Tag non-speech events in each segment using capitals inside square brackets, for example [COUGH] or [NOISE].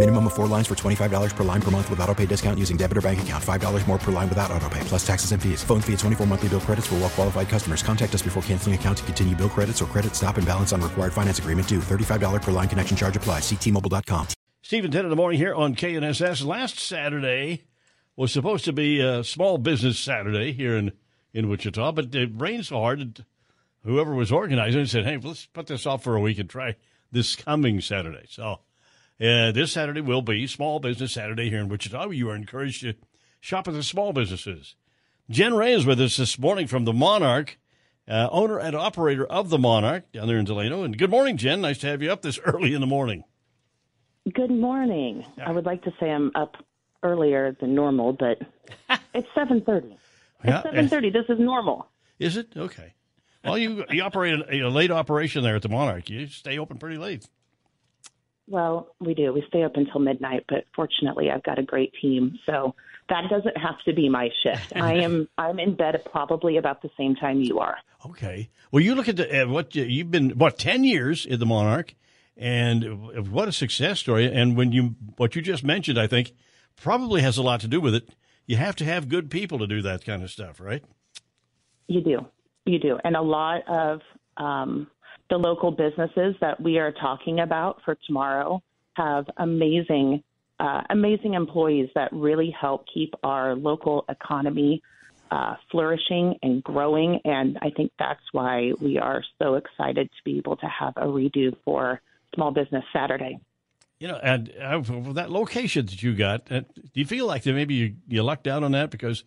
Minimum of four lines for $25 per line per month with auto pay discount using debit or bank account. $5 more per line without auto pay, plus taxes and fees. Phone fee at 24 monthly bill credits for well qualified customers. Contact us before canceling account to continue bill credits or credit stop and balance on required finance agreement due. $35 per line connection charge applies. Ctmobile.com. Steve and Ted in the morning here on KNSS. Last Saturday was supposed to be a small business Saturday here in, in Wichita, but it rained so hard that whoever was organizing said, hey, let's put this off for a week and try this coming Saturday. So uh, this Saturday will be Small Business Saturday here in Wichita. You are encouraged to shop at the small businesses. Jen Ray is with us this morning from the Monarch, uh, owner and operator of the Monarch down there in Delano. And good morning, Jen. Nice to have you up this [LAUGHS] early in the morning. Good morning. I would like to say I'm up earlier than normal, but [LAUGHS] it's 7:30. Yeah, It's 7:30. This is normal. Is it okay? Well, you you operate a, a late operation there at the Monarch. You stay open pretty late. Well, we do. We stay up until midnight, but fortunately, I've got a great team, so that doesn't have to be my shift. [LAUGHS] I am I'm in bed probably about the same time you are. Okay. Well, you look at the, uh, what you, you've been what ten years in the Monarch, and what a success story. And when you what you just mentioned, I think probably has a lot to do with it. You have to have good people to do that kind of stuff, right? You do. You do. And a lot of um, the local businesses that we are talking about for tomorrow have amazing, uh, amazing employees that really help keep our local economy uh, flourishing and growing. And I think that's why we are so excited to be able to have a redo for Small Business Saturday. You know, and uh, that location that you got, uh, do you feel like that maybe you, you lucked out on that because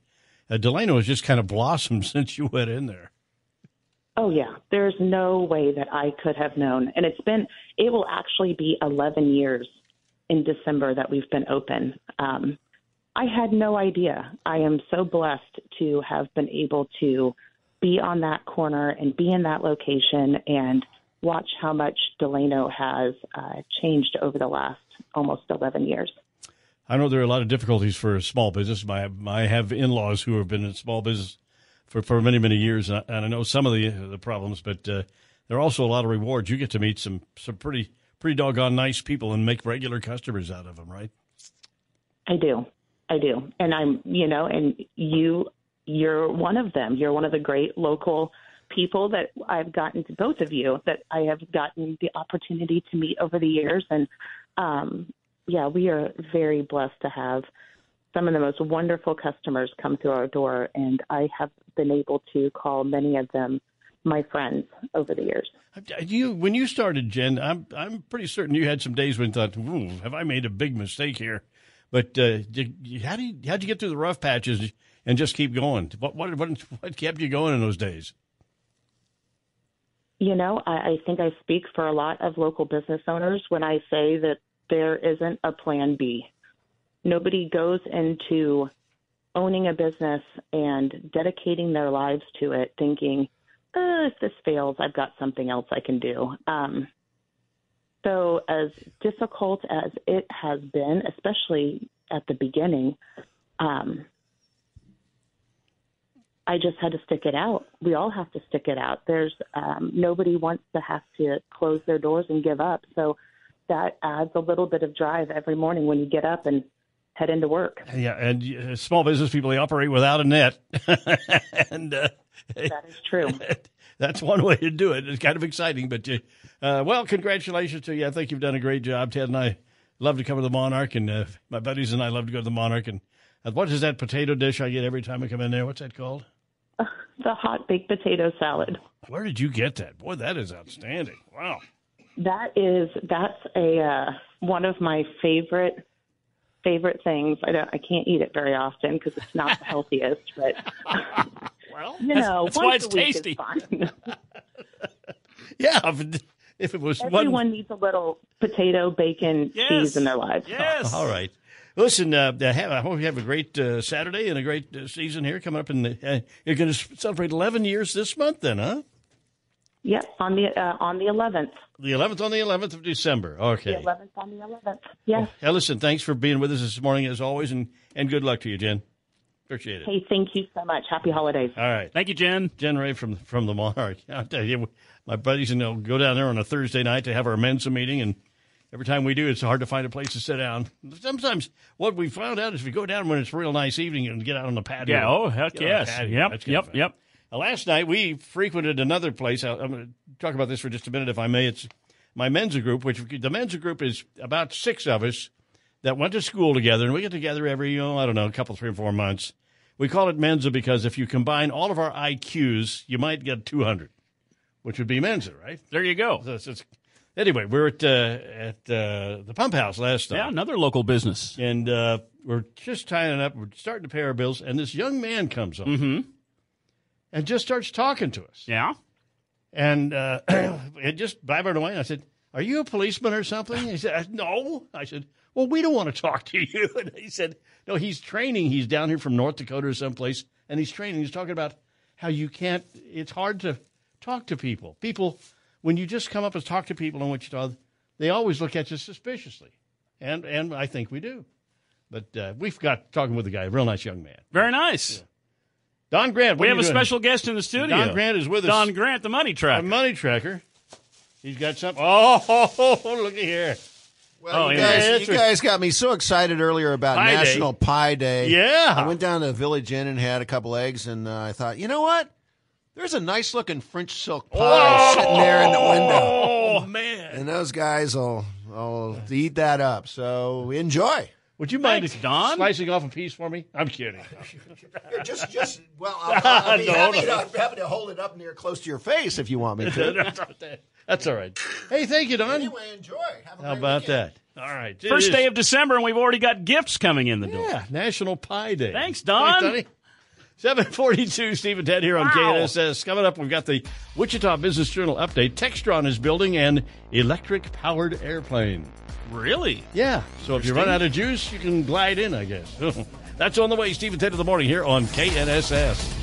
uh, Delano has just kind of blossomed [LAUGHS] since you went in there? Oh yeah, there's no way that I could have known. And it's been it will actually be 11 years in December that we've been open. Um, I had no idea. I am so blessed to have been able to be on that corner and be in that location and watch how much Delano has uh, changed over the last almost 11 years. I know there are a lot of difficulties for small business. My, I have in-laws who have been in small business for, for many, many years, and I, and I know some of the the problems, but uh, there are also a lot of rewards. You get to meet some some pretty pretty doggone nice people and make regular customers out of them, right? I do, I do, and I'm you know, and you you're one of them. You're one of the great local people that I've gotten to both of you that I have gotten the opportunity to meet over the years, and um, yeah, we are very blessed to have some of the most wonderful customers come through our door, and I have been able to call many of them my friends over the years. You, when you started, Jen, I'm I'm pretty certain you had some days when you thought, "Have I made a big mistake here?" But uh, did, how do you how'd you get through the rough patches and just keep going? What what what, what kept you going in those days? You know, I, I think I speak for a lot of local business owners when I say that there isn't a plan B nobody goes into owning a business and dedicating their lives to it thinking, oh, if this fails, I've got something else I can do. Um, so, as difficult as it has been, especially at the beginning, um, I just had to stick it out. We all have to stick it out. There's um, nobody wants to have to close their doors and give up. So that adds a little bit of drive every morning when you get up and head into work. Yeah, and uh, small business people they operate without a net, [LAUGHS] and uh, that is true. [LAUGHS] that's one way to do it. It's kind of exciting, but uh, uh, well, congratulations to you. I think you've done a great job, Ted, and I love to come to the Monarch, and uh, my buddies and I love to go to the Monarch. And uh, what is that potato dish I get every time I come in there? What's that called? [LAUGHS] the hot baked potato salad. Where did you get that? Boy, that is outstanding. Wow. That is that's a uh, one of my favorite favorite things. I don't I can't eat it very often because it's not the [LAUGHS] healthiest, but [LAUGHS] Well, [LAUGHS] you know, that's why once it's a week tasty. is fine. yeah. If it, if it was Everyone one, needs a little potato, bacon, Yes. cheese in their lives. Yes. all right. Listen, uh, have, I hope you have a great uh, Saturday and a great uh, season here coming up. In the, uh, you're going to celebrate 11 years this month, then, huh? Yep, on the uh, on the 11th. The 11th on the 11th of December. The Okay. 11th on the 11th. Yes. Hey, listen, thanks for being with us this morning as always, and, and good luck to you, Jen. Appreciate it. Hey, thank you so much. Happy holidays. All right. Thank you, Jen. Jen Ray from from the Monarch. [LAUGHS] I'll tell you, my buddies and I'll go down there on a Thursday night to have our Mensa meeting, and every time we do, it's hard to find a place to sit down. Sometimes what we found out is we go down when it's a real nice evening and get out on the patio. Yeah. Oh, heck Get yes. patio. Yep. Yep. fun. Yep. Now, last night we frequented another place. I'm going to talk about this for just a minute, if I may. It's my Mensa group, which the Mensa group is about six of us that went to school together, and we get together every, you know, I don't know, a couple, three or four months. We call it Mensa because if you combine all of our IQs, you might get 200, which would be Mensa, right? There you go. So it's, it's, anyway, we we're at uh, at uh, the pump house last night Yeah, another local business. and uh, we're just tying it up. We're starting to pay our bills, and this young man comes up and just starts talking to us. Yeah. And uh, [CLEARS THROAT] it just blabbered away. And I said, "Are you a policeman or something?" He said, "No." I said, "Well, we don't want to talk to you." [LAUGHS] And he said, "No, he's training. He's down here from North Dakota or someplace, and he's training. He's talking about how you can't. It's hard to talk to people. People, when you just come up and talk to people in Wichita, they always look at you suspiciously, and and I think we do." But uh, we've got talking with a guy, a real nice young man. Very nice. Don Grant. what We are have a doing? special guest in the studio. Don Grant is with us. Don Grant, the money A tracker. money tracker. He's got something. Oh, [LAUGHS] look at here. Well, Oh, you, yeah. guys, That's you guys got me so excited earlier about Pie Day. National Pie Day. Yeah. I went down to the Village Inn and had a couple eggs, and uh, I thought, you know what? There's a nice looking French silk pie sitting there in the window, Oh [LAUGHS] man! and those guys will, will eat that up. So enjoy. Would you mind Thanks, Don. slicing off a piece for me? I'm kidding. Here, just, just well, [LAUGHS] I'll, I'll be No, happy, no. To, happy to hold it up near close to your face if you want me to. That's all right. That's all right. Hey, thank you, Don. anyway, enjoy. Have a How great about weekend. that? All right. It First is- day of December, and we've already got gifts coming in the door. yeah, National Pie Day. Thanks, Don. Donnie. 742 Steve and Ted here on Wow. KNSS. Coming up, we've got the Wichita Business Journal update. Textron is building an electric powered airplane. Really? Yeah. So if you run out of juice, you can glide in, I guess. [LAUGHS] That's on the way. Steve and Ted of the morning here on KNSS.